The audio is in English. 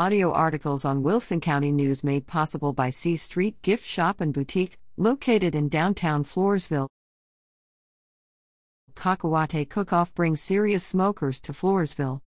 Audio articles on Wilson County News made possible by C Street Gift Shop and Boutique, located in downtown Floresville. Cacahuate Cook Off brings serious smokers to Floresville.